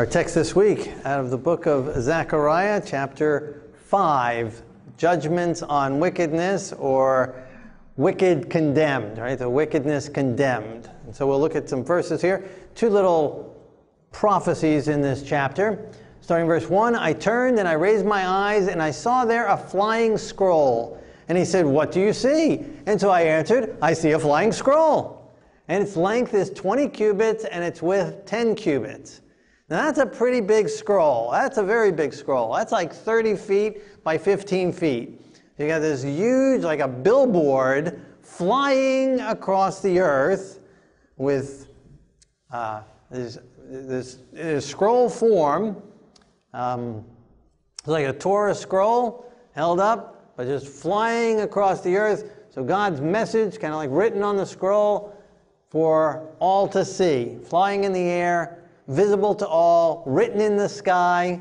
Our text this week out of the book of Zechariah, chapter 5 Judgments on Wickedness or Wicked Condemned, right? The wickedness condemned. And so we'll look at some verses here. Two little prophecies in this chapter. Starting verse 1 I turned and I raised my eyes and I saw there a flying scroll. And he said, What do you see? And so I answered, I see a flying scroll. And its length is 20 cubits and its width 10 cubits. Now that's a pretty big scroll. That's a very big scroll. That's like 30 feet by 15 feet. You got this huge, like a billboard, flying across the earth with uh, this, this, this, scroll form. Um, it's like a Torah scroll held up, but just flying across the earth. So God's message, kind of like written on the scroll for all to see, flying in the air visible to all, written in the sky.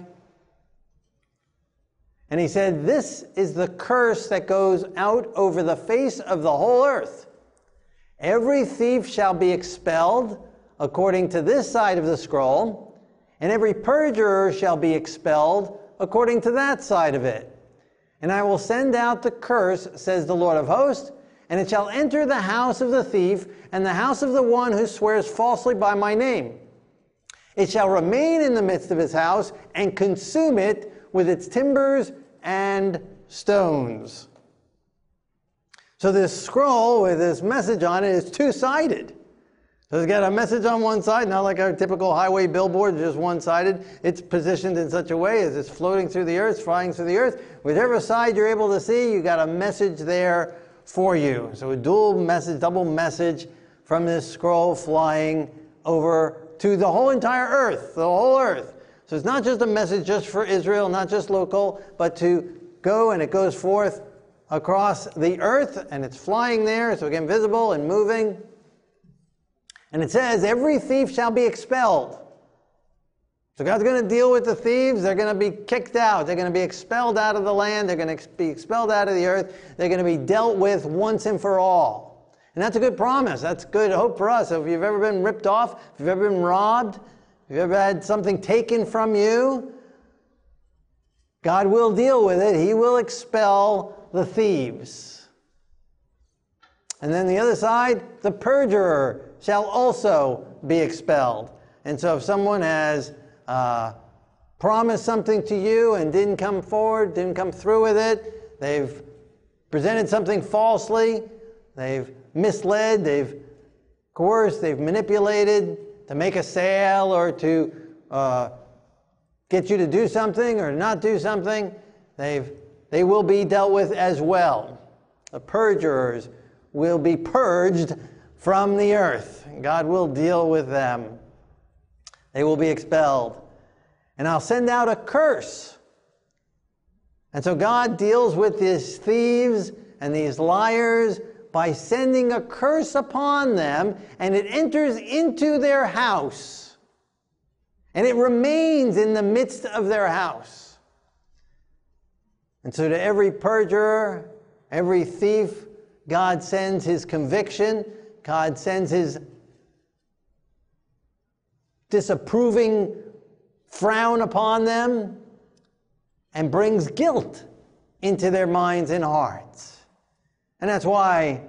And he said, This is the curse that goes out over the face of the whole earth. Every thief shall be expelled according to this side of the scroll, and every perjurer shall be expelled according to that side of it. And I will send out the curse, says the Lord of hosts, and it shall enter the house of the thief and the house of the one who swears falsely by my name. It shall remain in the midst of his house and consume it with its timbers and stones. So this scroll with this message on it is two-sided. So it's got a message on one side, not like our typical highway billboard, just one-sided. It's positioned in such a way as it's floating through the earth, flying through the earth. Whichever side you're able to see, you got a message there for you. So a dual message, double message from this scroll flying over to the whole entire earth, the whole earth. So it's not just a message just for Israel, not just local, but to go and it goes forth across the earth and it's flying there, so again, visible and moving. And it says, every thief shall be expelled. So God's going to deal with the thieves. They're going to be kicked out. They're going to be expelled out of the land. They're going to be expelled out of the earth. They're going to be dealt with once and for all. And that's a good promise. That's good hope for us. If you've ever been ripped off, if you've ever been robbed, if you've ever had something taken from you, God will deal with it. He will expel the thieves. And then the other side, the perjurer shall also be expelled. And so if someone has uh, promised something to you and didn't come forward, didn't come through with it, they've presented something falsely, they've misled, they've coerced, they've manipulated to make a sale or to uh, get you to do something or not do something, they've, they will be dealt with as well. The perjurers will be purged from the earth. God will deal with them. They will be expelled. And I'll send out a curse. And so God deals with these thieves and these liars by sending a curse upon them, and it enters into their house, and it remains in the midst of their house. And so, to every perjurer, every thief, God sends his conviction, God sends his disapproving frown upon them, and brings guilt into their minds and hearts. And that's why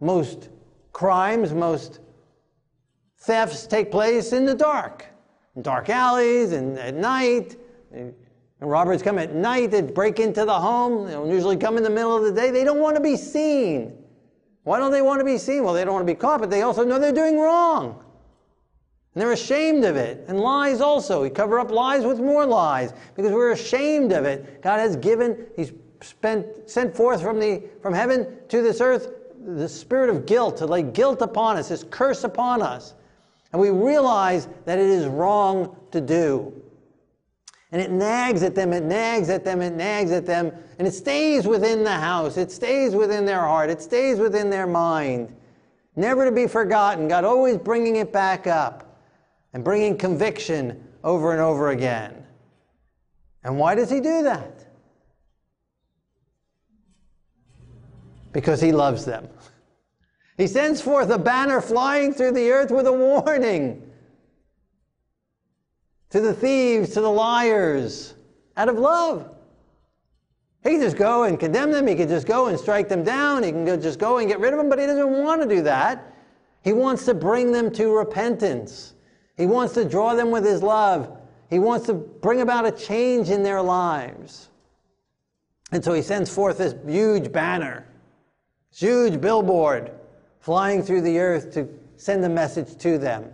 most crimes, most thefts take place in the dark, in dark alleys and at night. And robbers come at night, they break into the home. They don't usually come in the middle of the day. They don't want to be seen. Why don't they want to be seen? Well, they don't want to be caught, but they also know they're doing wrong. And they're ashamed of it. And lies also. We cover up lies with more lies because we're ashamed of it. God has given, He's spent, sent forth from, the, from heaven to this earth the spirit of guilt, to lay guilt upon us, this curse upon us. And we realize that it is wrong to do. And it nags at them, it nags at them, it nags at them, and it stays within the house, it stays within their heart, it stays within their mind. Never to be forgotten. God always bringing it back up and bringing conviction over and over again. And why does He do that? Because he loves them. He sends forth a banner flying through the earth with a warning. to the thieves, to the liars, out of love. He can just go and condemn them. He can just go and strike them down. He can go, just go and get rid of them, but he doesn't want to do that. He wants to bring them to repentance. He wants to draw them with his love. He wants to bring about a change in their lives. And so he sends forth this huge banner, huge billboard flying through the earth to send a message to them,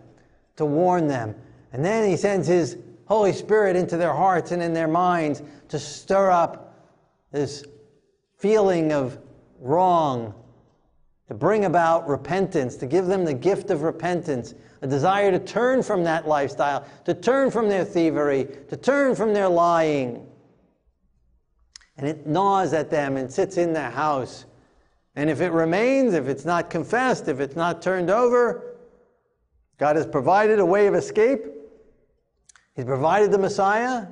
to warn them. And then he sends his Holy Spirit into their hearts and in their minds to stir up this feeling of wrong, to bring about repentance, to give them the gift of repentance, a desire to turn from that lifestyle, to turn from their thievery, to turn from their lying. And it gnaws at them and sits in their house. And if it remains, if it's not confessed, if it's not turned over, God has provided a way of escape. He's provided the Messiah.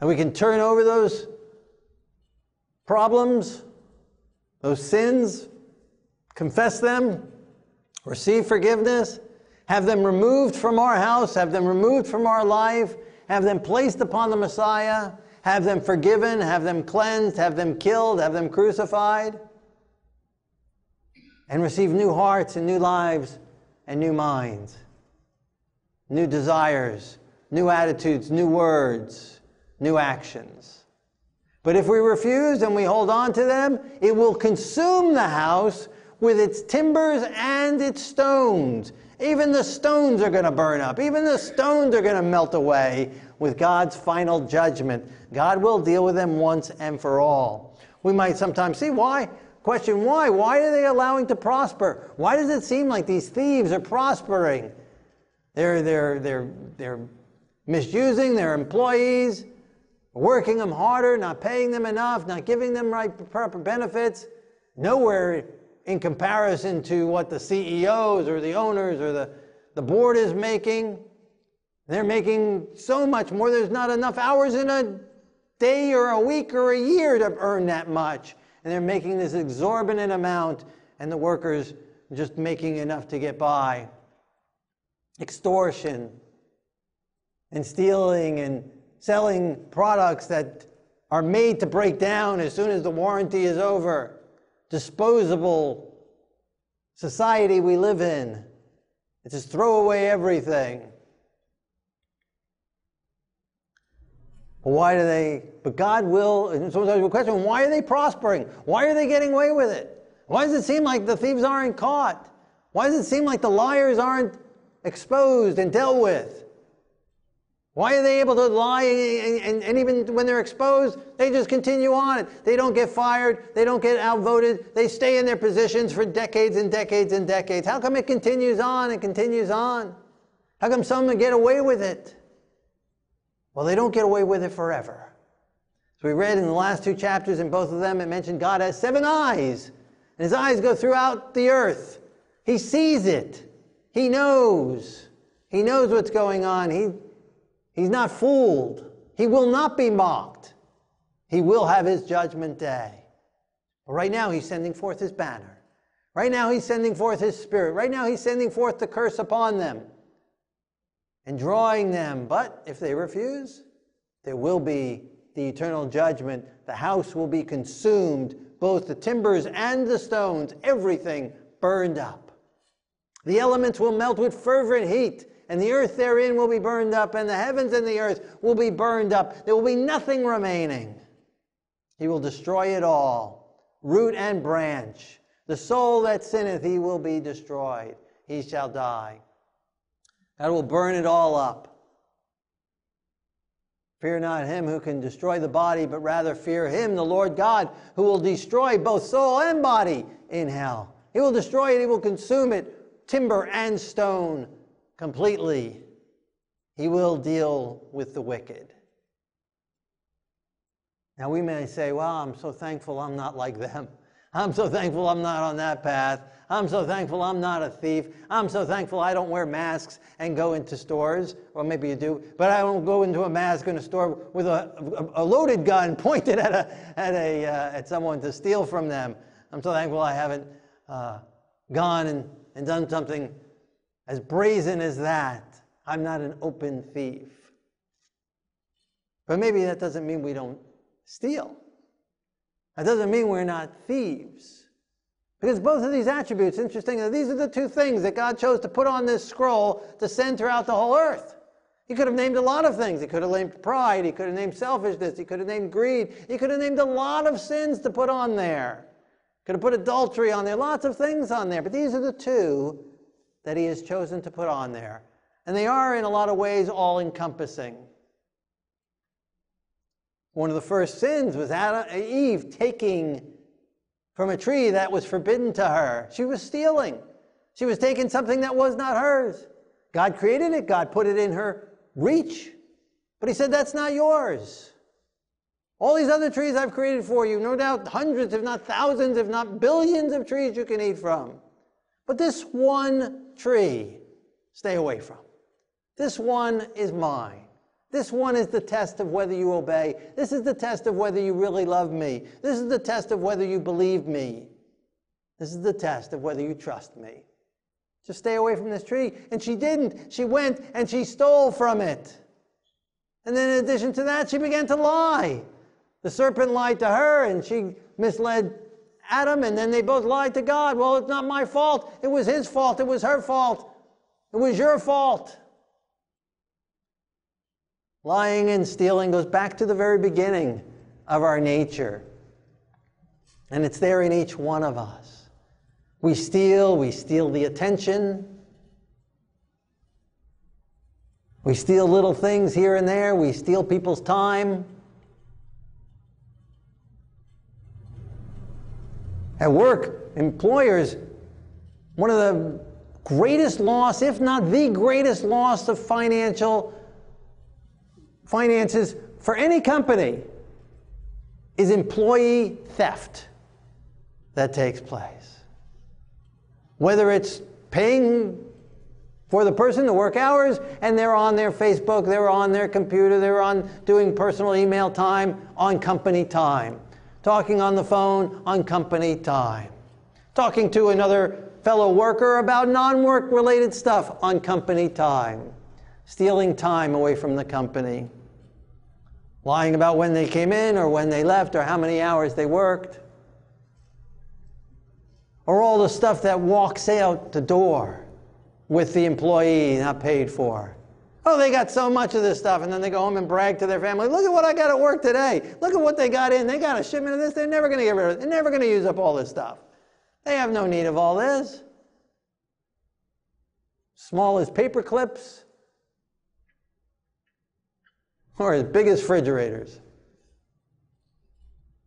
And we can turn over those problems, those sins, confess them, receive forgiveness, have them removed from our house, have them removed from our life, have them placed upon the Messiah, have them forgiven, have them cleansed, have them killed, have them crucified, and receive new hearts and new lives and new minds, new desires, new attitudes, new words, new actions. But if we refuse and we hold on to them, it will consume the house with its timbers and its stones. Even the stones are going to burn up. Even the stones are going to melt away with God's final judgment. God will deal with them once and for all. We might sometimes see why. Question why? Why are they allowing to prosper? Why does it seem like these thieves are prospering? They're, they're, they're, they're misusing their employees working them harder, not paying them enough, not giving them right proper benefits. Nowhere in comparison to what the CEOs or the owners or the, the board is making. They're making so much more. There's not enough hours in a day or a week or a year to earn that much. And they're making this exorbitant amount, and the workers just making enough to get by. Extortion and stealing and selling products that are made to break down as soon as the warranty is over. Disposable society we live in. It's just throw away everything. Why do they? But God will, and sometimes we question, why are they prospering? Why are they getting away with it? Why does it seem like the thieves aren't caught? Why does it seem like the liars aren't exposed and dealt with? Why are they able to lie and, and, and, even when they're exposed, they just continue on? They don't get fired, they don't get outvoted, they stay in their positions for decades and decades and decades. How come it continues on and continues on? How come some get away with it? Well, they don't get away with it forever. So we read in the last two chapters, in both of them, it mentioned God has seven eyes, and his eyes go throughout the earth. He sees it, he knows. He knows what's going on. He He's not fooled. He will not be mocked. He will have his judgment day. But right now, he's sending forth his banner. Right now, he's sending forth his spirit. Right now, he's sending forth the curse upon them and drawing them. But if they refuse, there will be the eternal judgment. The house will be consumed, both the timbers and the stones, everything burned up. The elements will melt with fervent heat and the earth therein will be burned up, and the heavens and the earth will be burned up. There will be nothing remaining. He will destroy it all, root and branch. The soul that sinneth, he will be destroyed. He shall die. God will burn it all up. Fear not him who can destroy the body, but rather fear him, the Lord God, who will destroy both soul and body in hell. He will destroy it, he will consume it, timber and stone completely, he will deal with the wicked. Now, we may say, Well, I'm so thankful I'm not like them. I'm so thankful I'm not on that path. I'm so thankful I'm not a thief. I'm so thankful I don't wear masks and go into stores. Or maybe you do, but I don't go into a mask in a store with a, a, a loaded gun pointed at, a, at, a, uh, at someone to steal from them. I'm so thankful I haven't uh, gone and, and done something as brazen as that. I'm not an open thief. But maybe that doesn't mean we don't steal. That doesn't mean we're not thieves. Because both of these attributes, interesting, these are the two things that God chose to put on this scroll to send throughout the whole earth. He could have named a lot of things. He could have named pride. He could have named selfishness. He could have named greed. He could have named a lot of sins to put on there. Could have put adultery on there, lots of things on there. But these are the two that he has chosen to put on there. And they are, in a lot of ways, all encompassing. One of the first sins was Adam, Eve taking from a tree that was forbidden to her. She was stealing. She was taking something that was not hers. God created it, God put it in her reach. But he said, That's not yours. All these other trees I've created for you, no doubt hundreds, if not thousands, if not billions of trees you can eat from. But this one tree, stay away from. This one is mine. This one is the test of whether you obey. This is the test of whether you really love me. This is the test of whether you believe me. This is the test of whether you trust me. Just stay away from this tree. And she didn't. She went and she stole from it. And then, in addition to that, she began to lie. The serpent lied to her and she misled Adam, and then they both lied to God. Well, it's not my fault. It was his fault. It was her fault. It was your fault. Lying and stealing goes back to the very beginning of our nature. And it's there in each one of us. We steal, we steal the attention. We steal little things here and there. We steal people's time. At work, employers, one of the greatest loss, if not the greatest loss of financial finances for any company is employee theft that takes place. Whether it's paying for the person to work hours and they're on their Facebook, they're on their computer, they're on doing personal email time on company time, talking on the phone on company time, talking to another fellow worker about non work related stuff on company time, stealing time away from the company, lying about when they came in or when they left or how many hours they worked or all the stuff that walks out the door with the employee not paid for. Oh, they got so much of this stuff, and then they go home and brag to their family, look at what I got at work today. Look at what they got in. They got a shipment of this. They're never going to get rid of it. They're never going to use up all this stuff. They have no need of all this. Small as paper clips, or as big as refrigerators.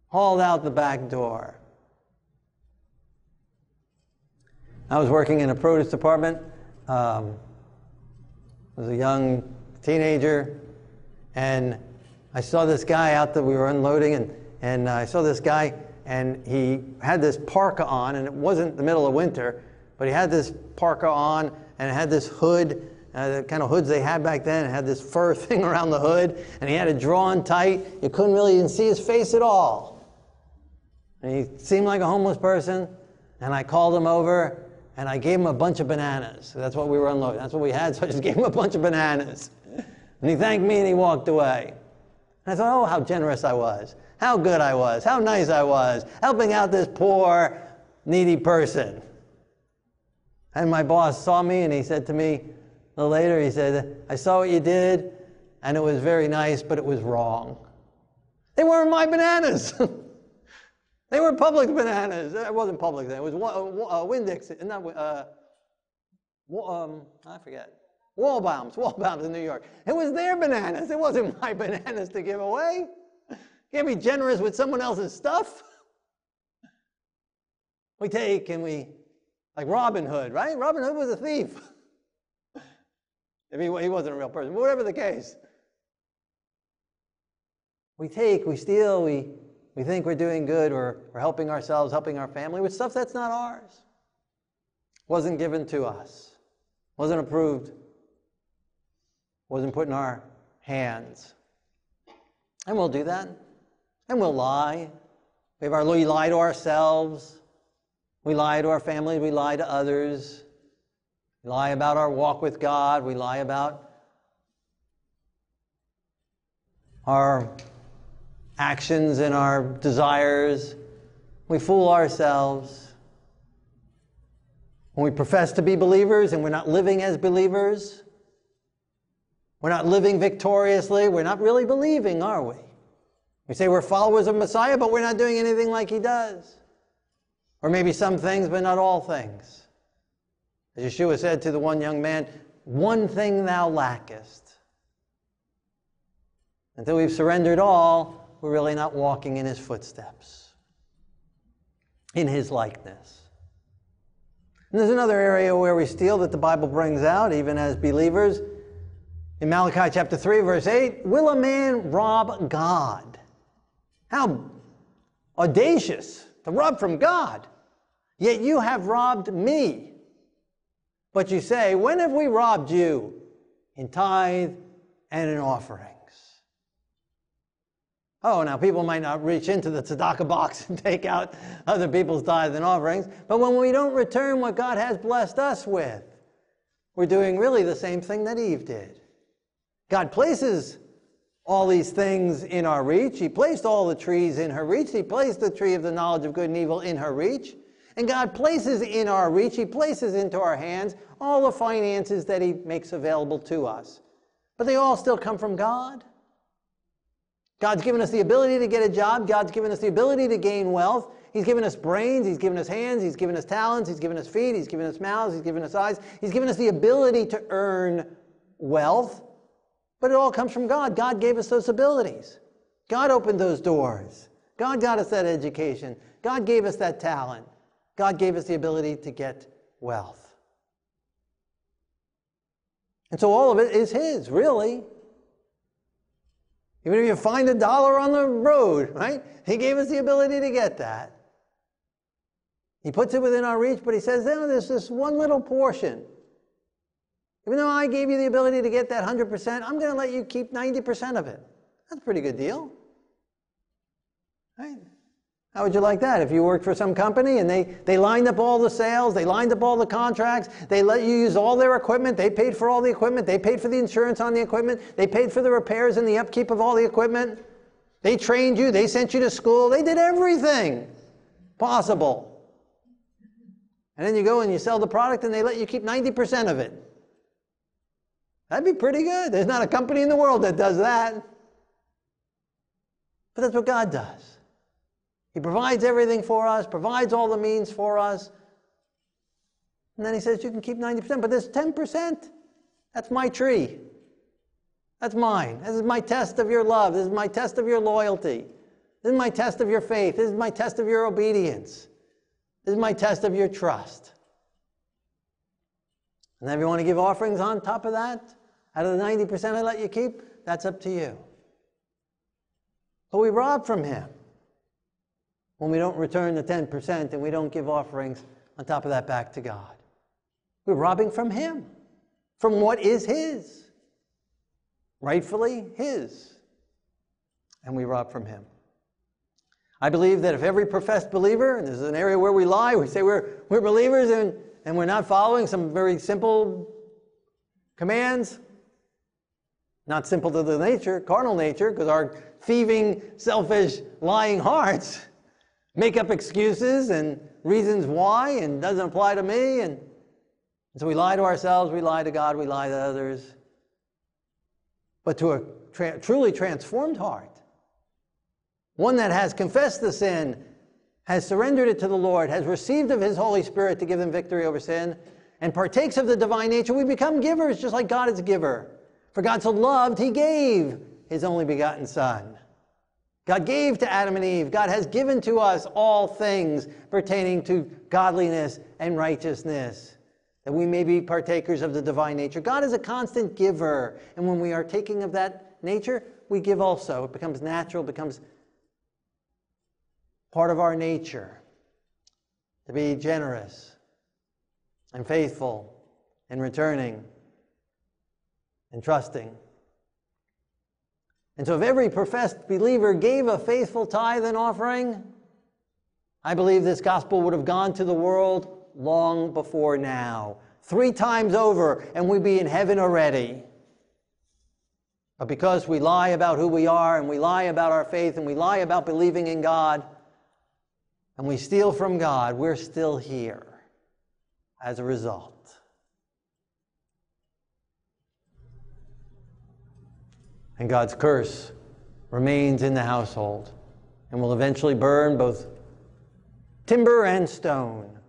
Hauled out the back door. I was working in a produce department. Um, I was a young teenager, and I saw this guy out that we were unloading, and, and I saw this guy, and he had this parka on, and it wasn't the middle of winter, but he had this parka on, and it had this hood, uh, the kind of hoods they had back then. It had this fur thing around the hood, and he had it drawn tight. You couldn't really even see his face at all. And he seemed like a homeless person, and I called him over, and I gave him a bunch of bananas. That's what we were unloading. That's what we had, so I just gave him a bunch of bananas. And he thanked me and he walked away. And I thought, oh, how generous I was, how good I was, how nice I was, helping out this poor, needy person. And my boss saw me and he said to me later, he said, I saw what you did and it was very nice, but it was wrong. They weren't my bananas. They were public bananas. It wasn't public then. It was uh, Winn-Dixie, not, uh, um, I forget. Waldbaum's, Waldbaum's in New York. It was their bananas. It wasn't my bananas to give away. Can't be generous with someone else's stuff. We take and we, like Robin Hood, right? Robin Hood was a thief. if he, he wasn't a real person, but whatever the case. We take, we steal, we we think we're doing good or we're helping ourselves, helping our family with stuff that's not ours. Wasn't given to us, wasn't approved, wasn't put in our hands. And we'll do that. And we'll lie. We, have our, we lie to ourselves. We lie to our families. We lie to others. We lie about our walk with God. We lie about our actions and our desires. We fool ourselves. When we profess to be believers and we're not living as believers, we're not living victoriously, we're not really believing, are we? We say we're followers of Messiah, but we're not doing anything like he does. Or maybe some things, but not all things. As Yeshua said to the one young man, one thing thou lackest. Until we've surrendered all, we're really not walking in his footsteps, in his likeness. And there's another area where we steal that the Bible brings out, even as believers. In Malachi chapter 3, verse 8, will a man rob God? How audacious to rob from God. Yet you have robbed me. But you say, When have we robbed you? In tithe and in offerings. Oh, now people might not reach into the tzedakah box and take out other people's tithes and offerings, but when we don't return what God has blessed us with, we're doing really the same thing that Eve did. God places all these things in our reach. He placed all the trees in her reach. He placed the tree of the knowledge of good and evil in her reach. And God places in our reach, He places into our hands all the finances that He makes available to us. But they all still come from God. God's given us the ability to get a job. God's given us the ability to gain wealth. He's given us brains. He's given us hands. He's given us talents. He's given us feet. He's given us mouths. He's given us eyes. He's given us the ability to earn wealth. But it all comes from God. God gave us those abilities. God opened those doors. God got us that education. God gave us that talent. God gave us the ability to get wealth. And so all of it is His, really. Even if you find a dollar on the road, right? He gave us the ability to get that. He puts it within our reach, but he says, no, there's this one little portion. Even though I gave you the ability to get that 100%, I'm going to let you keep 90% of it. That's a pretty good deal. Right? How would you like that if you worked for some company and they, they lined up all the sales, they lined up all the contracts, they let you use all their equipment, they paid for all the equipment, they paid for the insurance on the equipment, they paid for the repairs and the upkeep of all the equipment, they trained you, they sent you to school, they did everything possible. And then you go and you sell the product and they let you keep 90% of it. That'd be pretty good. There's not a company in the world that does that. But that's what God does. He provides everything for us, provides all the means for us. And then he says, You can keep 90%, but this 10%, that's my tree. That's mine. This is my test of your love. This is my test of your loyalty. This is my test of your faith. This is my test of your obedience. This is my test of your trust. And then if you want to give offerings on top of that, out of the 90% I let you keep, that's up to you. But we rob from him when we don't return the 10% and we don't give offerings on top of that back to God. We're robbing from Him, from what is His, rightfully His. And we rob from Him. I believe that if every professed believer, and this is an area where we lie, we say we're, we're believers and, and we're not following some very simple commands, not simple to the nature, carnal nature, because our thieving, selfish, lying hearts make up excuses and reasons why and doesn't apply to me. And, and so we lie to ourselves, we lie to God, we lie to others. But to a tra- truly transformed heart, one that has confessed the sin, has surrendered it to the Lord, has received of His Holy Spirit to give them victory over sin, and partakes of the divine nature, we become givers just like God is a giver. For God so loved, He gave His only begotten Son God gave to Adam and Eve. God has given to us all things pertaining to godliness and righteousness, that we may be partakers of the divine nature. God is a constant giver. And when we are taking of that nature, we give also. It becomes natural, it becomes part of our nature to be generous and faithful and returning and trusting. And so, if every professed believer gave a faithful tithe and offering, I believe this gospel would have gone to the world long before now. Three times over, and we'd be in heaven already. But because we lie about who we are and we lie about our faith and we lie about believing in God and we steal from God, we're still here as a result. And God's curse remains in the household and will eventually burn both timber and stone.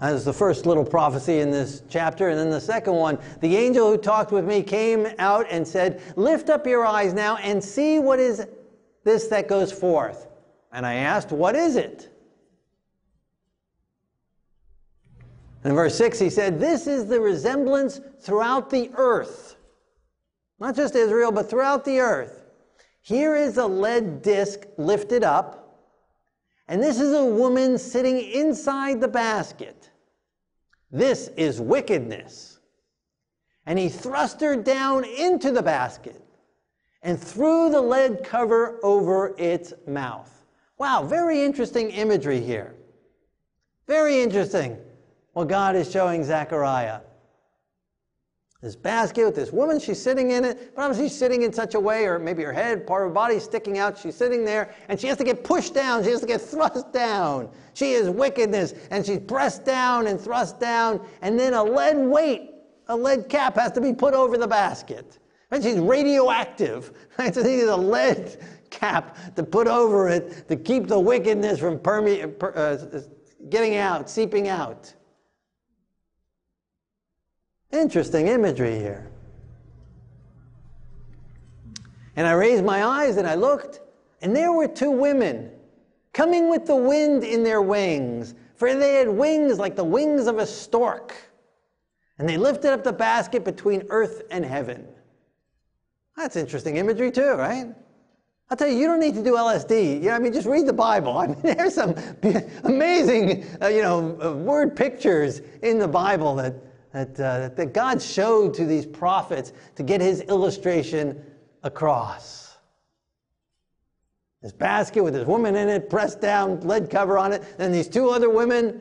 As the first little prophecy in this chapter. And then the second one the angel who talked with me came out and said, Lift up your eyes now and see what is this that goes forth. And I asked, What is it? And in verse 6, he said, This is the resemblance throughout the earth. Not just Israel, but throughout the earth. Here is a lead disc lifted up, and this is a woman sitting inside the basket. This is wickedness. And he thrust her down into the basket and threw the lead cover over its mouth. Wow, very interesting imagery here. Very interesting what God is showing Zechariah. This basket with this woman, she's sitting in it, but she's sitting in such a way, or maybe her head, part of her body sticking out. She's sitting there, and she has to get pushed down. She has to get thrust down. She is wickedness, and she's pressed down and thrust down, and then a lead weight, a lead cap has to be put over the basket. And she's radioactive. Right? So they need a lead cap to put over it to keep the wickedness from perme- uh, getting out, seeping out. Interesting imagery here. And I raised my eyes and I looked, and there were two women coming with the wind in their wings, for they had wings like the wings of a stork. And they lifted up the basket between earth and heaven. That's interesting imagery, too, right? I'll tell you, you don't need to do LSD. You know, I mean, just read the Bible. I mean, there's some amazing, uh, you know, uh, word pictures in the Bible that that, uh, that God showed to these prophets to get his illustration across. This basket with this woman in it, pressed down, lead cover on it, and these two other women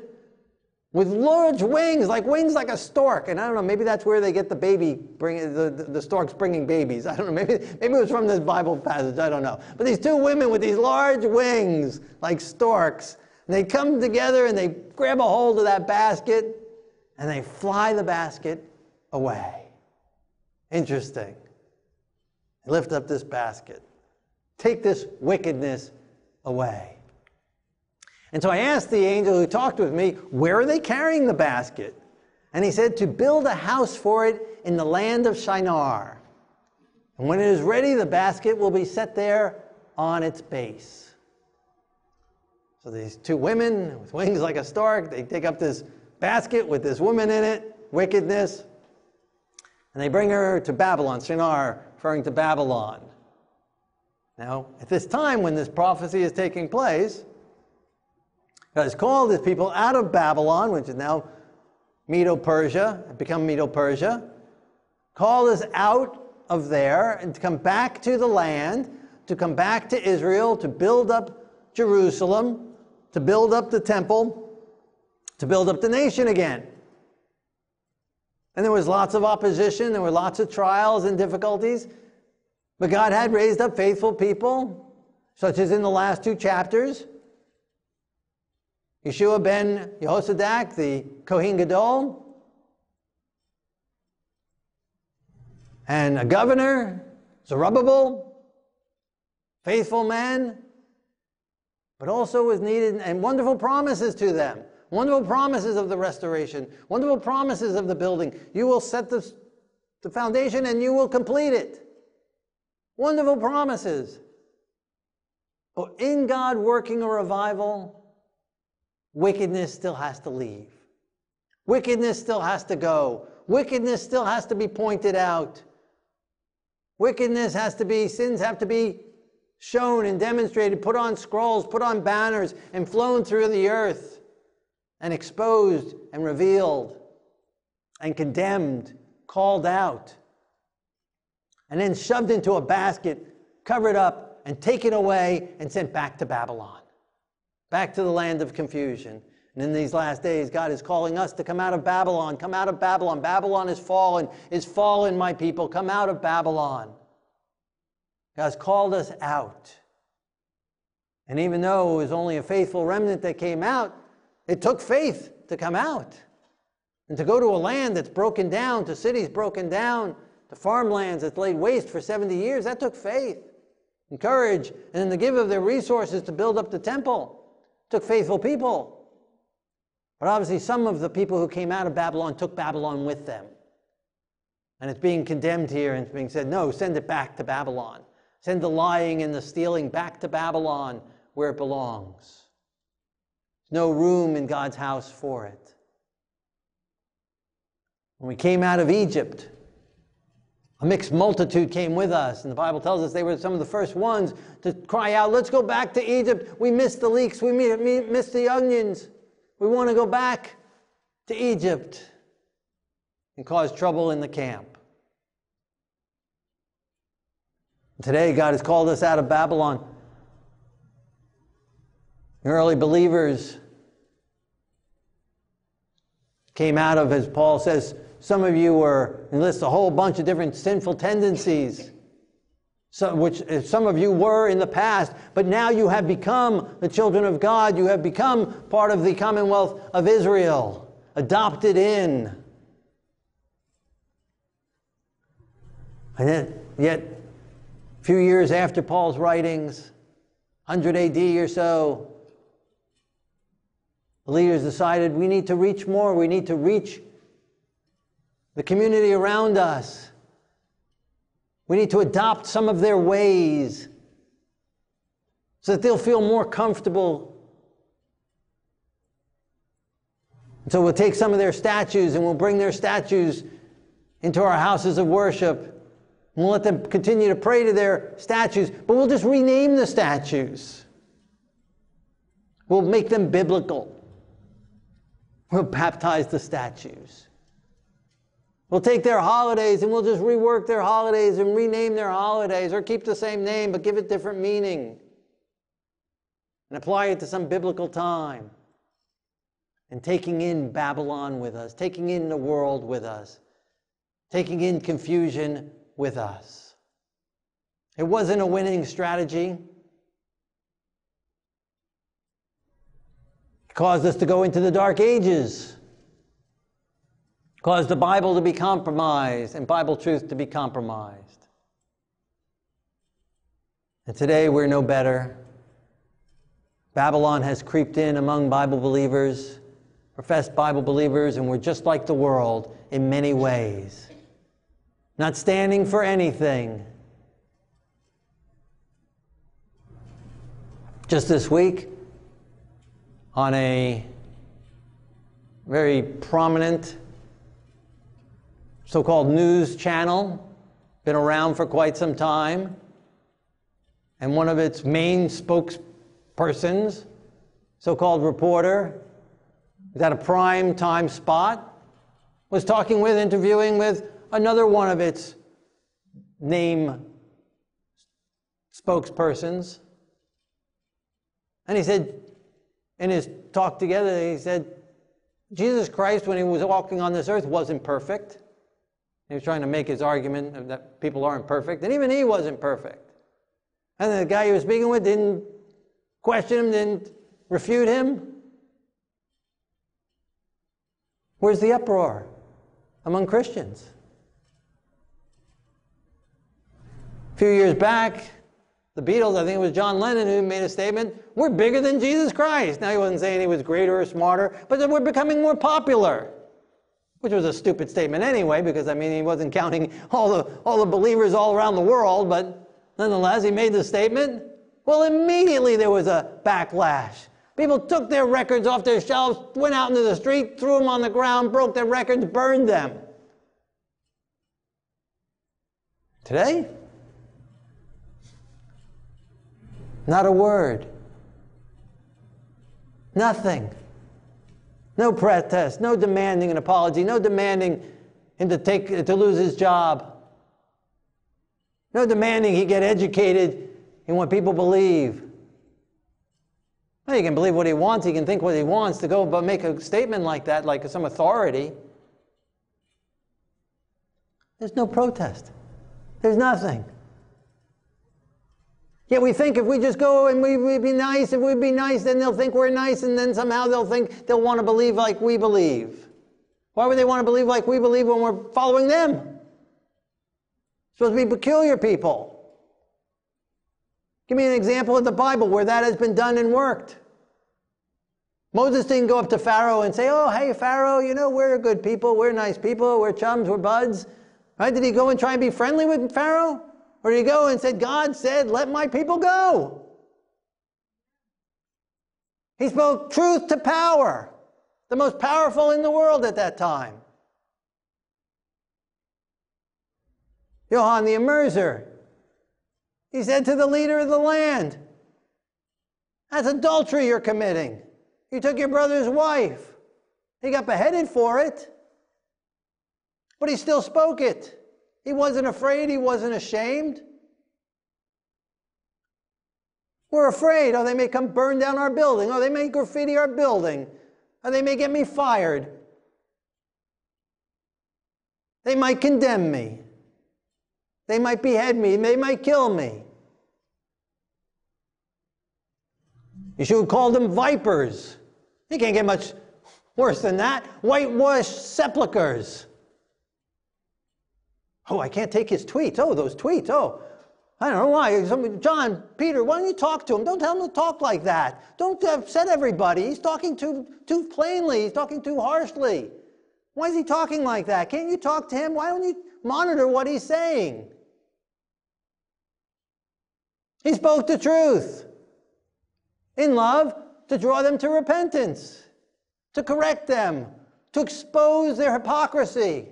with large wings, like wings like a stork. And I don't know, maybe that's where they get the baby, bring, the, the, storks bringing babies. I don't know, maybe, maybe it was from this Bible passage, I don't know. But these two women with these large wings, like storks, and they come together and they grab a hold of that basket and they fly the basket away. Interesting. Lift up this basket. Take this wickedness away. And so I asked the angel who talked with me, Where are they carrying the basket? And he said, To build a house for it in the land of Shinar. And when it is ready, the basket will be set there on its base. So these two women with wings like a stork, they take up this basket with this woman in it, wickedness. And they bring her to Babylon, Shinar, referring to Babylon. Now, at this time when this prophecy is taking place, God has called his people out of Babylon, which is now Medo Persia, become Medo Persia, called us out of there and to come back to the land, to come back to Israel, to build up Jerusalem, to build up the temple, to build up the nation again. And there was lots of opposition, there were lots of trials and difficulties. But God had raised up faithful people, such as in the last two chapters. Yeshua ben Yehosadak, the Kohen Gadol, and a governor, Zerubbabel, faithful men, but also was needed and wonderful promises to them. Wonderful promises of the restoration, wonderful promises of the building. You will set the, the foundation and you will complete it. Wonderful promises. But in God working a revival, wickedness still has to leave. Wickedness still has to go. Wickedness still has to be pointed out. Wickedness has to be, sins have to be shown and demonstrated, put on scrolls, put on banners, and flown through the earth and exposed and revealed and condemned, called out, and then shoved into a basket, covered up, and taken away and sent back to Babylon, back to the land of confusion. And in these last days, God is calling us to come out of Babylon. Come out of Babylon. Babylon is fallen, is fallen, my people. Come out of Babylon. God's called us out. And even though it was only a faithful remnant that came out, it took faith to come out. And to go to a land that's broken down, to cities broken down, to farmlands that's laid waste for 70 years, that took faith and courage. And then to give of their resources to build up the temple took faithful people. But obviously, some of the people who came out of Babylon took Babylon with them. And it's being condemned here and it's being said, no, send it back to Babylon. Send the lying and the stealing back to Babylon where it belongs. There's no room in God's house for it. When we came out of Egypt, a mixed multitude came with us, and the Bible tells us they were some of the first ones to cry out, Let's go back to Egypt. We missed the leeks, we missed the onions. We want to go back to Egypt and cause trouble in the camp. Today, God has called us out of Babylon. The early believers came out of, as Paul says, some of you were, and lists a whole bunch of different sinful tendencies so, which uh, some of you were in the past, but now you have become the children of God. You have become part of the commonwealth of Israel, adopted in. And yet, yet a few years after Paul's writings, 100 AD or so, the leaders decided we need to reach more. We need to reach the community around us. We need to adopt some of their ways so that they'll feel more comfortable. so we'll take some of their statues and we'll bring their statues into our houses of worship. We'll let them continue to pray to their statues, but we'll just rename the statues. We'll make them biblical. We'll baptize the statues. We'll take their holidays and we'll just rework their holidays and rename their holidays or keep the same name but give it different meaning and apply it to some biblical time. And taking in Babylon with us, taking in the world with us, taking in confusion with us. It wasn't a winning strategy. Caused us to go into the dark ages caused the Bible to be compromised and Bible truth to be compromised. And today we're no better. Babylon has creeped in among Bible believers, professed Bible believers, and we're just like the world in many ways. Not standing for anything. Just this week, on a very prominent so called news channel, been around for quite some time. And one of its main spokespersons, so called reporter, is at a prime time spot, was talking with, interviewing with another one of its name spokespersons. And he said, in his talk together, he said, Jesus Christ, when he was walking on this earth, wasn't perfect. He was trying to make his argument that people aren't perfect, and even he wasn't perfect. And the guy he was speaking with didn't question him, didn't refute him. Where's the uproar among Christians? A few years back, the Beatles, I think it was John Lennon who made a statement, we're bigger than Jesus Christ. Now, he wasn't saying he was greater or smarter, but that we're becoming more popular which was a stupid statement anyway, because I mean, he wasn't counting all the, all the believers all around the world, but nonetheless, he made the statement. Well, immediately there was a backlash. People took their records off their shelves, went out into the street, threw them on the ground, broke their records, burned them. Today, not a word. Nothing. No protest, no demanding an apology, no demanding him to, take, to lose his job, no demanding he get educated in what people believe. Well, you can believe what he wants, he can think what he wants to go but make a statement like that, like some authority. There's no protest. There's nothing. Yet we think if we just go and we, would be nice, if we'd be nice, then they'll think we're nice, and then somehow they'll think they'll want to believe like we believe. Why would they want to believe like we believe when we're following them? Supposed to be peculiar people. Give me an example of the Bible where that has been done and worked. Moses didn't go up to Pharaoh and say, Oh, hey, Pharaoh, you know, we're good people, we're nice people, we're chums, we're buds. Right? Did he go and try and be friendly with Pharaoh? Or do you go and said, God said, let my people go? He spoke truth to power, the most powerful in the world at that time. Johann the Immerser, he said to the leader of the land, That's adultery you're committing. You took your brother's wife. He got beheaded for it, but he still spoke it. He wasn't afraid, he wasn't ashamed. We're afraid, oh, they may come burn down our building, oh, they may graffiti our building, or they may get me fired. They might condemn me. They might behead me. They might kill me. Yeshua called them vipers. You can't get much worse than that. Whitewashed sepulchres. Oh, I can't take his tweets. Oh, those tweets. Oh, I don't know why. John, Peter, why don't you talk to him? Don't tell him to talk like that. Don't upset everybody. He's talking too, too plainly. He's talking too harshly. Why is he talking like that? Can't you talk to him? Why don't you monitor what he's saying? He spoke the truth in love to draw them to repentance, to correct them, to expose their hypocrisy,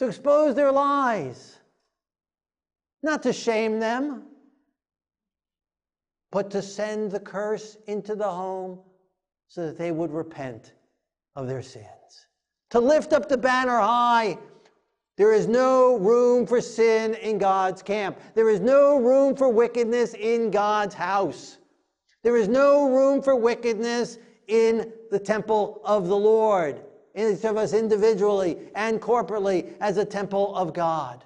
to expose their lies, not to shame them, but to send the curse into the home so that they would repent of their sins. To lift up the banner high there is no room for sin in God's camp. There is no room for wickedness in God's house. There is no room for wickedness in the temple of the Lord, each of us individually and corporately as a temple of God.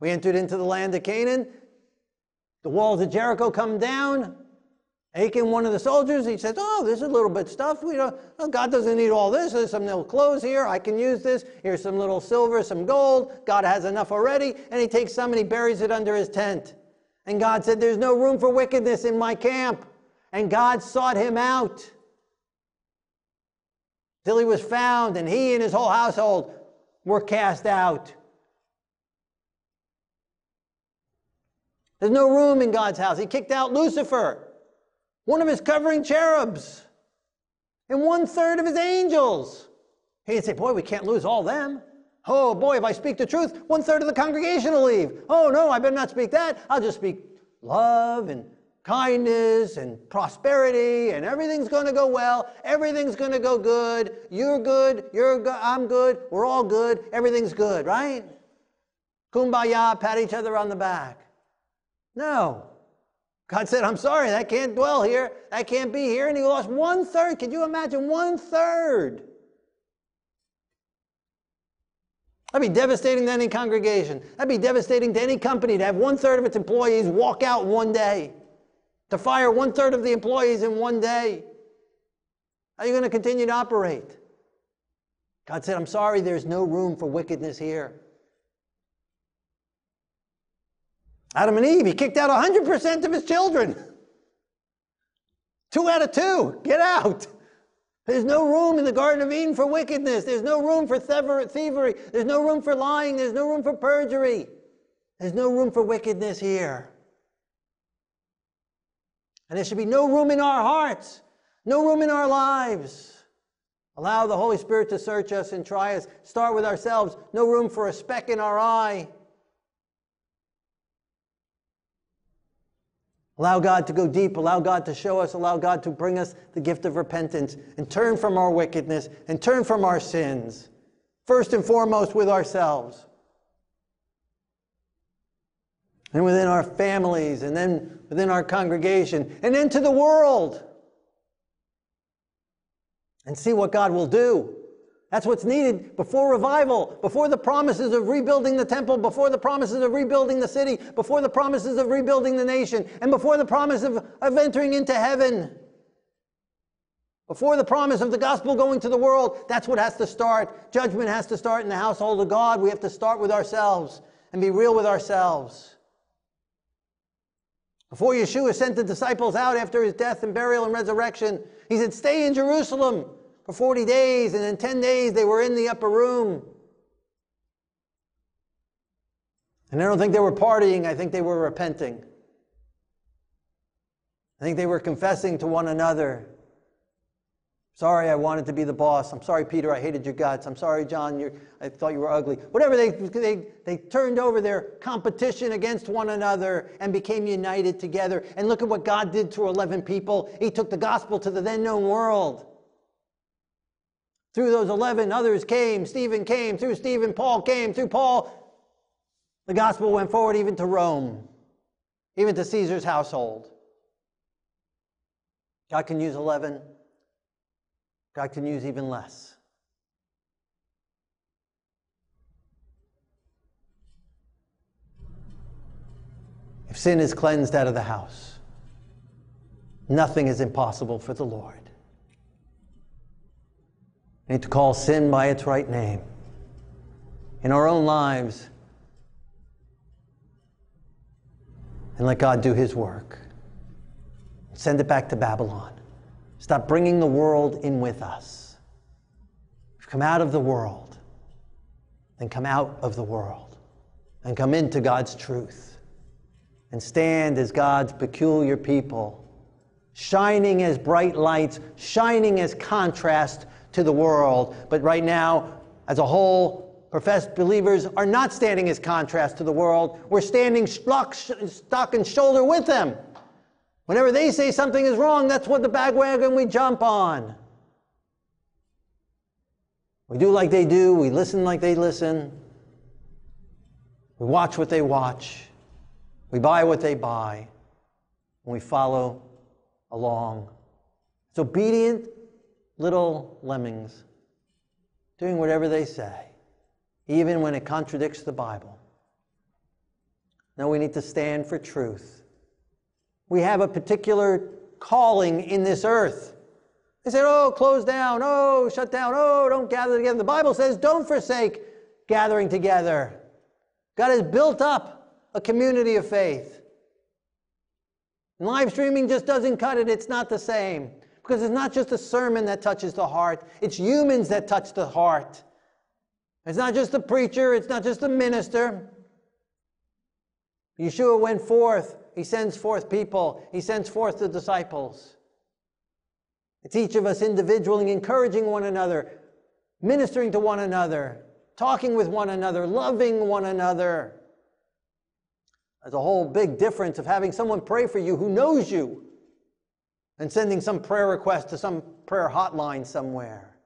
We entered into the land of Canaan. The walls of Jericho come down. Achan, one of the soldiers, he says, Oh, this is a little bit stuff. We don't, oh, God doesn't need all this. There's some little clothes here. I can use this. Here's some little silver, some gold. God has enough already. And he takes some and he buries it under his tent. And God said, There's no room for wickedness in my camp. And God sought him out till he was found, and he and his whole household were cast out. There's no room in God's house. He kicked out Lucifer one of his covering cherubs, and one third of his angels. He didn't say, Boy, we can't lose all them. Oh boy, if I speak the truth, one third of the congregation will leave. Oh no, I better not speak that. I'll just speak love and kindness and prosperity, and everything's going to go well. Everything's going to go good. You're good. You're good. I'm good. We're all good. Everything's good, right? Kumbaya, pat each other on the back. No. God said, I'm sorry, that can't dwell here. That can't be here. And he lost one third. Can you imagine? One third. That'd be devastating to any congregation. That'd be devastating to any company to have one third of its employees walk out one day, to fire one third of the employees in one day. How are you going to continue to operate? God said, I'm sorry, there's no room for wickedness here. Adam and Eve, he kicked out 100% of his children. Two out of two, get out. There's no room in the Garden of Eden for wickedness. There's no room for thievery. There's no room for lying. There's no room for perjury. There's no room for wickedness here. And there should be no room in our hearts, no room in our lives. Allow the Holy Spirit to search us and try us. Start with ourselves. No room for a speck in our eye. Allow God to go deep, allow God to show us, allow God to bring us the gift of repentance and turn from our wickedness and turn from our sins, first and foremost with ourselves. And within our families, and then within our congregation, and into the world. And see what God will do. That's what's needed before revival, before the promises of rebuilding the temple, before the promises of rebuilding the city, before the promises of rebuilding the nation, and before the promise of, of entering into heaven. Before the promise of the gospel going to the world, that's what has to start. Judgment has to start in the household of God. We have to start with ourselves and be real with ourselves. Before Yeshua sent the disciples out after his death and burial and resurrection, he said, Stay in Jerusalem for 40 days, and in 10 days they were in the upper room. And I don't think they were partying, I think they were repenting. I think they were confessing to one another Sorry, I wanted to be the boss. I'm sorry, Peter, I hated your guts. I'm sorry, John, I thought you were ugly. Whatever, they, they, they turned over their competition against one another and became united together. And look at what God did through 11 people. He took the gospel to the then known world. Through those 11, others came. Stephen came. Through Stephen, Paul came. Through Paul, the gospel went forward even to Rome, even to Caesar's household. God can use 11. God can use even less. If sin is cleansed out of the house, nothing is impossible for the Lord. We need to call sin by its right name. In our own lives, and let God do His work. Send it back to Babylon. Stop bringing the world in with us. We've come out of the world, then come out of the world, and come into God's truth, and stand as God's peculiar people, shining as bright lights, shining as contrast to the world. But right now, as a whole, professed believers are not standing as contrast to the world. We're standing stock, stock and shoulder with them. Whenever they say something is wrong, that's what the bagwagon we jump on. We do like they do, we listen like they listen, we watch what they watch, we buy what they buy, and we follow along. It's obedient little lemmings doing whatever they say, even when it contradicts the Bible. Now we need to stand for truth we have a particular calling in this earth. They said, oh, close down, oh, shut down, oh, don't gather together. The Bible says, don't forsake gathering together. God has built up a community of faith. And live streaming just doesn't cut it, it's not the same. Because it's not just a sermon that touches the heart, it's humans that touch the heart. It's not just the preacher, it's not just the minister. Yeshua went forth he sends forth people, He sends forth the disciples. It's each of us individually encouraging one another, ministering to one another, talking with one another, loving one another. There's a whole big difference of having someone pray for you who knows you and sending some prayer request to some prayer hotline somewhere.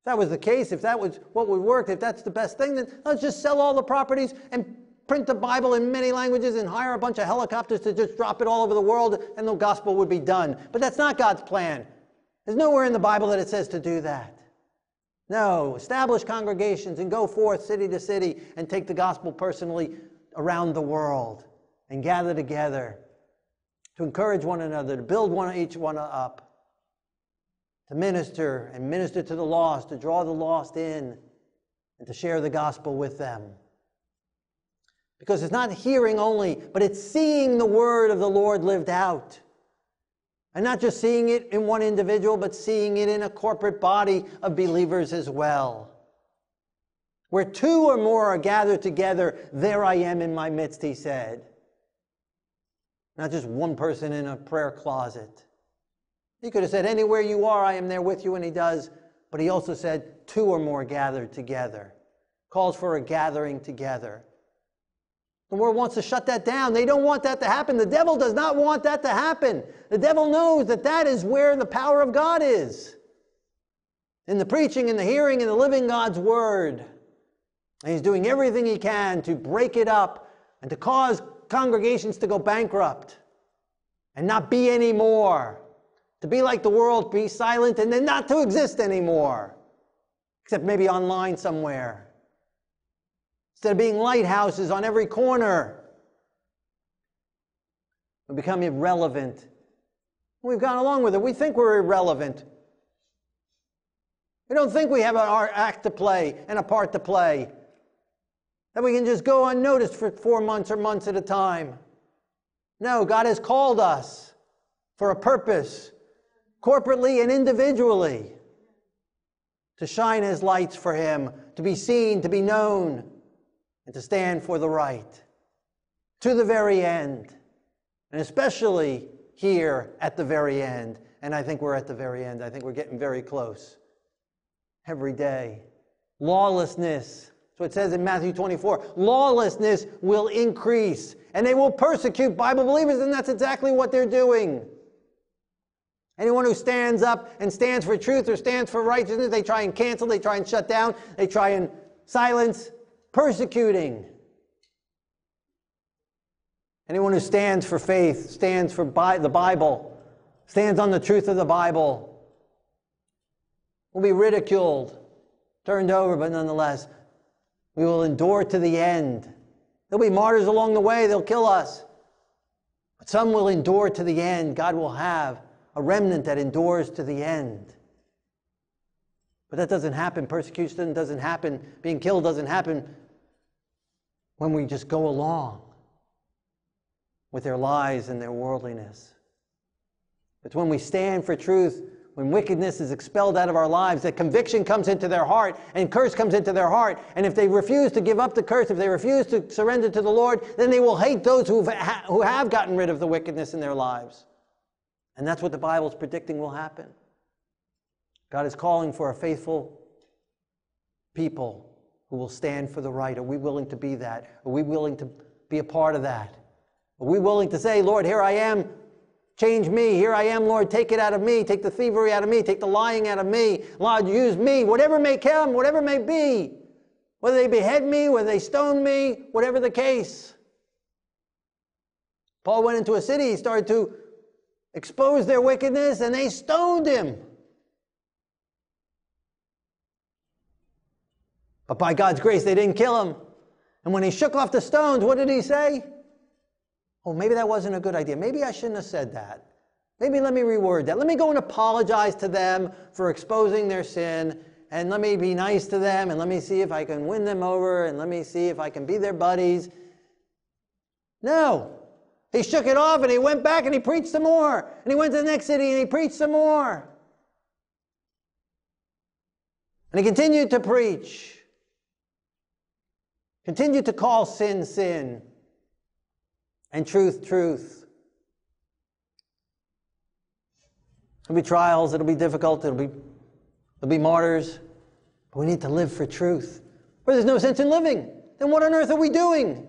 If that was the case, if that was what would work, if that's the best thing, then let's just sell all the properties and print the Bible in many languages and hire a bunch of helicopters to just drop it all over the world and the gospel would be done. But that's not God's plan. There's nowhere in the Bible that it says to do that. No, establish congregations and go forth city to city and take the gospel personally around the world and gather together to encourage one another, to build one each one up, to minister and minister to the lost, to draw the lost in, and to share the gospel with them. Because it's not hearing only, but it's seeing the word of the Lord lived out. And not just seeing it in one individual, but seeing it in a corporate body of believers as well. Where two or more are gathered together, there I am in my midst, he said. Not just one person in a prayer closet. He could have said, Anywhere you are, I am there with you, and he does. But he also said, Two or more gathered together. Calls for a gathering together. The world wants to shut that down. They don't want that to happen. The devil does not want that to happen. The devil knows that that is where the power of God is in the preaching, in the hearing, in the living God's word. And he's doing everything he can to break it up and to cause congregations to go bankrupt and not be anymore. To be like the world, be silent, and then not to exist anymore, except maybe online somewhere. Instead of being lighthouses on every corner, we become irrelevant. We've gone along with it. We think we're irrelevant. We don't think we have an act to play and a part to play. That we can just go unnoticed for four months or months at a time. No, God has called us for a purpose, corporately and individually, to shine as lights for Him, to be seen, to be known, and to stand for the right to the very end, and especially here at the very end. And I think we're at the very end. I think we're getting very close every day. Lawlessness. So it says in Matthew 24 lawlessness will increase and they will persecute Bible believers, and that's exactly what they're doing. Anyone who stands up and stands for truth or stands for righteousness, they try and cancel, they try and shut down, they try and silence, persecuting. Anyone who stands for faith, stands for the Bible, stands on the truth of the Bible, will be ridiculed, turned over, but nonetheless, we will endure to the end. There'll be martyrs along the way, they'll kill us. But some will endure to the end. God will have a remnant that endures to the end. But that doesn't happen. Persecution doesn't happen. Being killed doesn't happen when we just go along with their lies and their worldliness. It's when we stand for truth when wickedness is expelled out of our lives, that conviction comes into their heart and curse comes into their heart. And if they refuse to give up the curse, if they refuse to surrender to the Lord, then they will hate those who who have gotten rid of the wickedness in their lives. And that's what the Bible is predicting will happen. God is calling for a faithful people who will stand for the right. Are we willing to be that? Are we willing to be a part of that? Are we willing to say, Lord, here I am, Change me. Here I am, Lord. Take it out of me. Take the thievery out of me. Take the lying out of me. Lord, use me. Whatever may come, whatever may be. Whether they behead me, whether they stone me, whatever the case. Paul went into a city, he started to expose their wickedness, and they stoned him. But by God's grace, they didn't kill him. And when he shook off the stones, what did he say? oh, maybe that wasn't a good idea. Maybe I shouldn't have said that. Maybe let me reword that. Let me go and apologize to them for exposing their sin, and let me be nice to them, and let me see if I can win them over, and let me see if I can be their buddies. No. He shook it off and he went back and he preached some more. And he went to the next city and he preached some more. And he continued to preach. Continued to call sin, sin and truth, truth. There'll be trials, it'll be difficult, it'll be, there'll be martyrs, but we need to live for truth. Where there's no sense in living, then what on earth are we doing?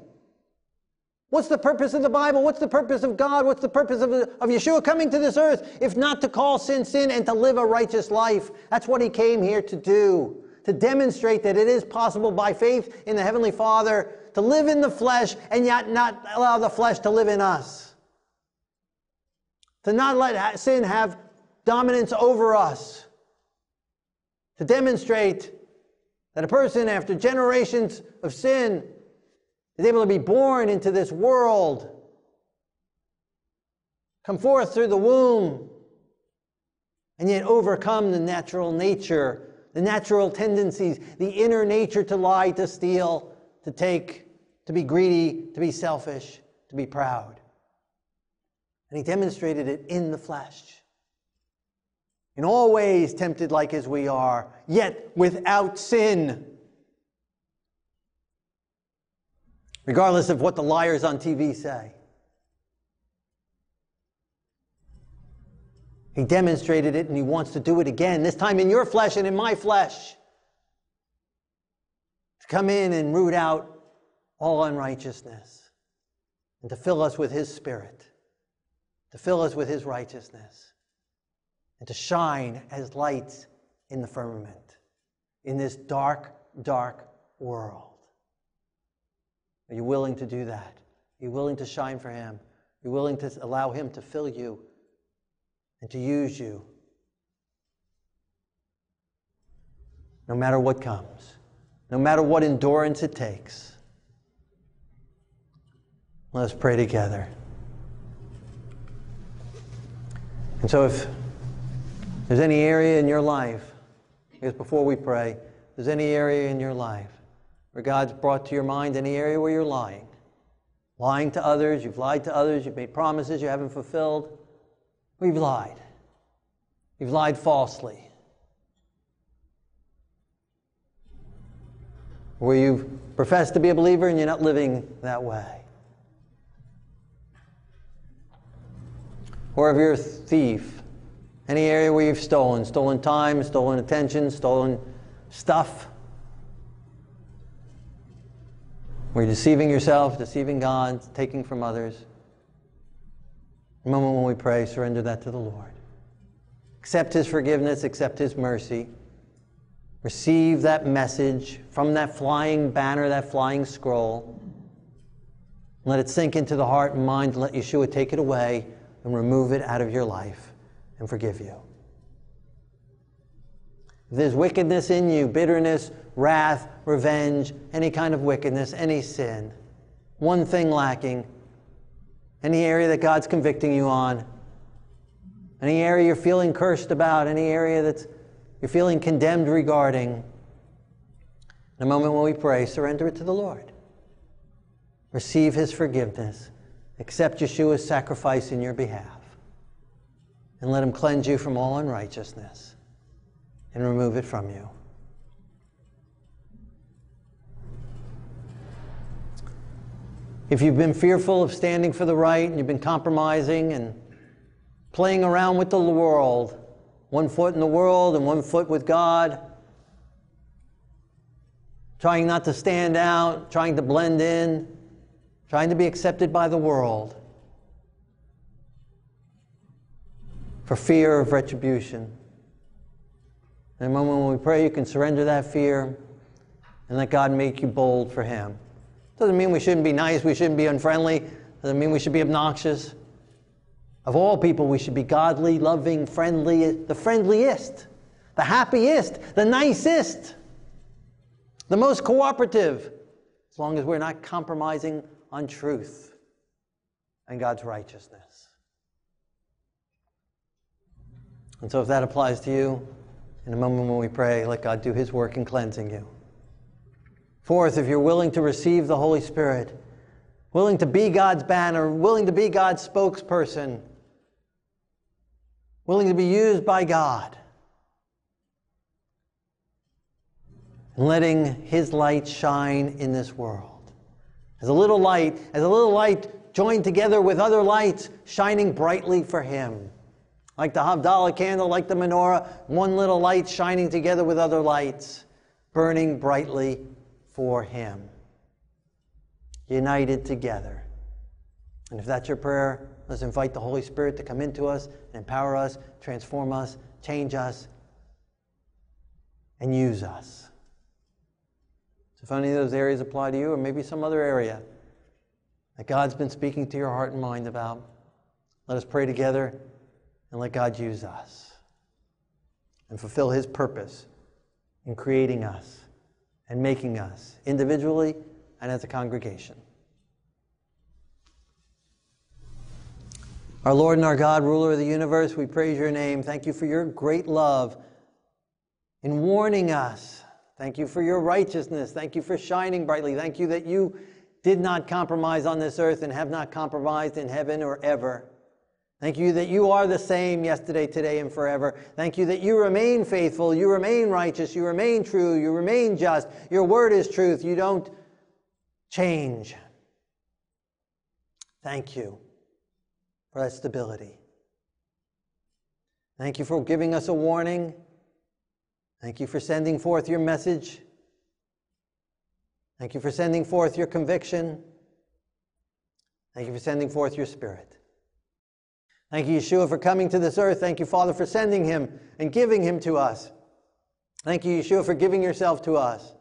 What's the purpose of the Bible? What's the purpose of God? What's the purpose of, of Yeshua coming to this earth if not to call sin sin and to live a righteous life? That's what he came here to do, to demonstrate that it is possible by faith in the Heavenly Father to live in the flesh and yet not allow the flesh to live in us. To not let sin have dominance over us. To demonstrate that a person, after generations of sin, is able to be born into this world, come forth through the womb, and yet overcome the natural nature, the natural tendencies, the inner nature to lie, to steal, to take, to be greedy, to be selfish, to be proud. And he demonstrated it in the flesh. In all ways, tempted like as we are, yet without sin. Regardless of what the liars on TV say. He demonstrated it and he wants to do it again, this time in your flesh and in my flesh To come in and root out all unrighteousness and to fill us with His Spirit, to fill us with His righteousness, and to shine as lights in the firmament in this dark, dark world. Are you willing to do that? Are you willing to shine for Him? Are you willing to allow Him to fill you and to use you? No matter what comes, no matter what endurance it takes. Let us pray together. And so, if there's any area in your life, because before we pray, there's any area in your life where God's brought to your mind, any area where you're lying, lying to others, you've lied to others, you've made promises you haven't fulfilled, we've lied. You've lied falsely. Where you've professed to be a believer and you're not living that way. or if you're a thief, any area where you've stolen, stolen time, stolen attention, stolen stuff, where you're deceiving yourself, deceiving God, taking from others. The moment when we pray, surrender that to the Lord. Accept His forgiveness, accept His mercy. Receive that message from that flying banner, that flying scroll. Let it sink into the heart and mind. Let Yeshua take it away and remove it out of your life and forgive you. If there's wickedness in you, bitterness, wrath, revenge, any kind of wickedness, any sin, one thing lacking, any area that God's convicting you on, any area you're feeling cursed about, any area that you're feeling condemned regarding, in a moment when we pray, surrender it to the Lord. Receive His forgiveness. Accept Yeshua's sacrifice in your behalf. And let him cleanse you from all unrighteousness and remove it from you. If you've been fearful of standing for the right and you've been compromising and playing around with the world, one foot in the world and one foot with God, trying not to stand out, trying to blend in, trying to be accepted by the world for fear of retribution. In a moment when we pray, you can surrender that fear and let God make you bold for Him. Doesn't mean we shouldn't be nice, we shouldn't be unfriendly, doesn't mean we should be obnoxious. Of all people, we should be godly, loving, friendly, the friendliest, the happiest, the nicest, the most cooperative, as long as we're not compromising on truth and God's righteousness. And so, if that applies to you, in a moment when we pray, let God do His work in cleansing you. Fourth, if you're willing to receive the Holy Spirit, willing to be God's banner, willing to be God's spokesperson, willing to be used by God, and letting His light shine in this world. As a little light, as a little light joined together with other lights shining brightly for Him. Like the Havdalah candle, like the menorah, one little light shining together with other lights, burning brightly for Him. United together. And if that's your prayer, let's invite the Holy Spirit to come into us, and empower us, transform us, change us, and use us. So if any of those areas apply to you, or maybe some other area that God's been speaking to your heart and mind about, let us pray together and let God use us and fulfill His purpose in creating us and making us individually and as a congregation. Our Lord and our God, ruler of the universe, we praise your name. Thank you for your great love in warning us Thank you for your righteousness. Thank you for shining brightly. Thank you that you did not compromise on this earth and have not compromised in heaven or ever. Thank you that you are the same yesterday, today, and forever. Thank you that you remain faithful, you remain righteous, you remain true, you remain just. Your word is truth. You don't change. Thank you for that stability. Thank you for giving us a warning Thank you for sending forth your message. Thank you for sending forth your conviction. Thank you for sending forth your spirit. Thank you, Yeshua, for coming to this earth. Thank you, Father, for sending him and giving him to us. Thank you, Yeshua, for giving yourself to us.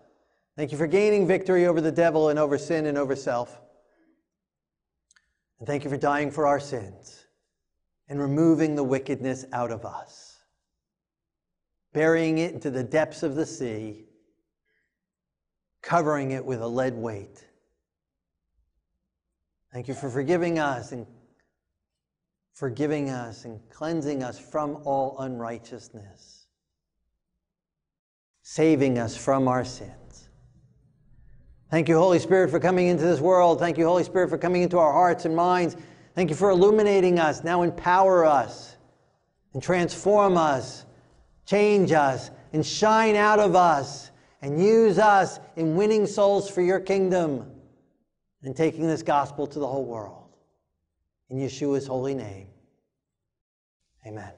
Thank you for gaining victory over the devil and over sin and over self. And thank you for dying for our sins and removing the wickedness out of us, burying it into the depths of the sea, covering it with a lead weight. Thank you for forgiving us and forgiving us and cleansing us from all unrighteousness, saving us from our sins. Thank you, Holy Spirit, for coming into this world. Thank you, Holy Spirit, for coming into our hearts and minds. Thank you for illuminating us. Now empower us and transform us, change us, and shine out of us, and use us in winning souls for your kingdom and taking this gospel to the whole world. In Yeshua's holy name. Amen.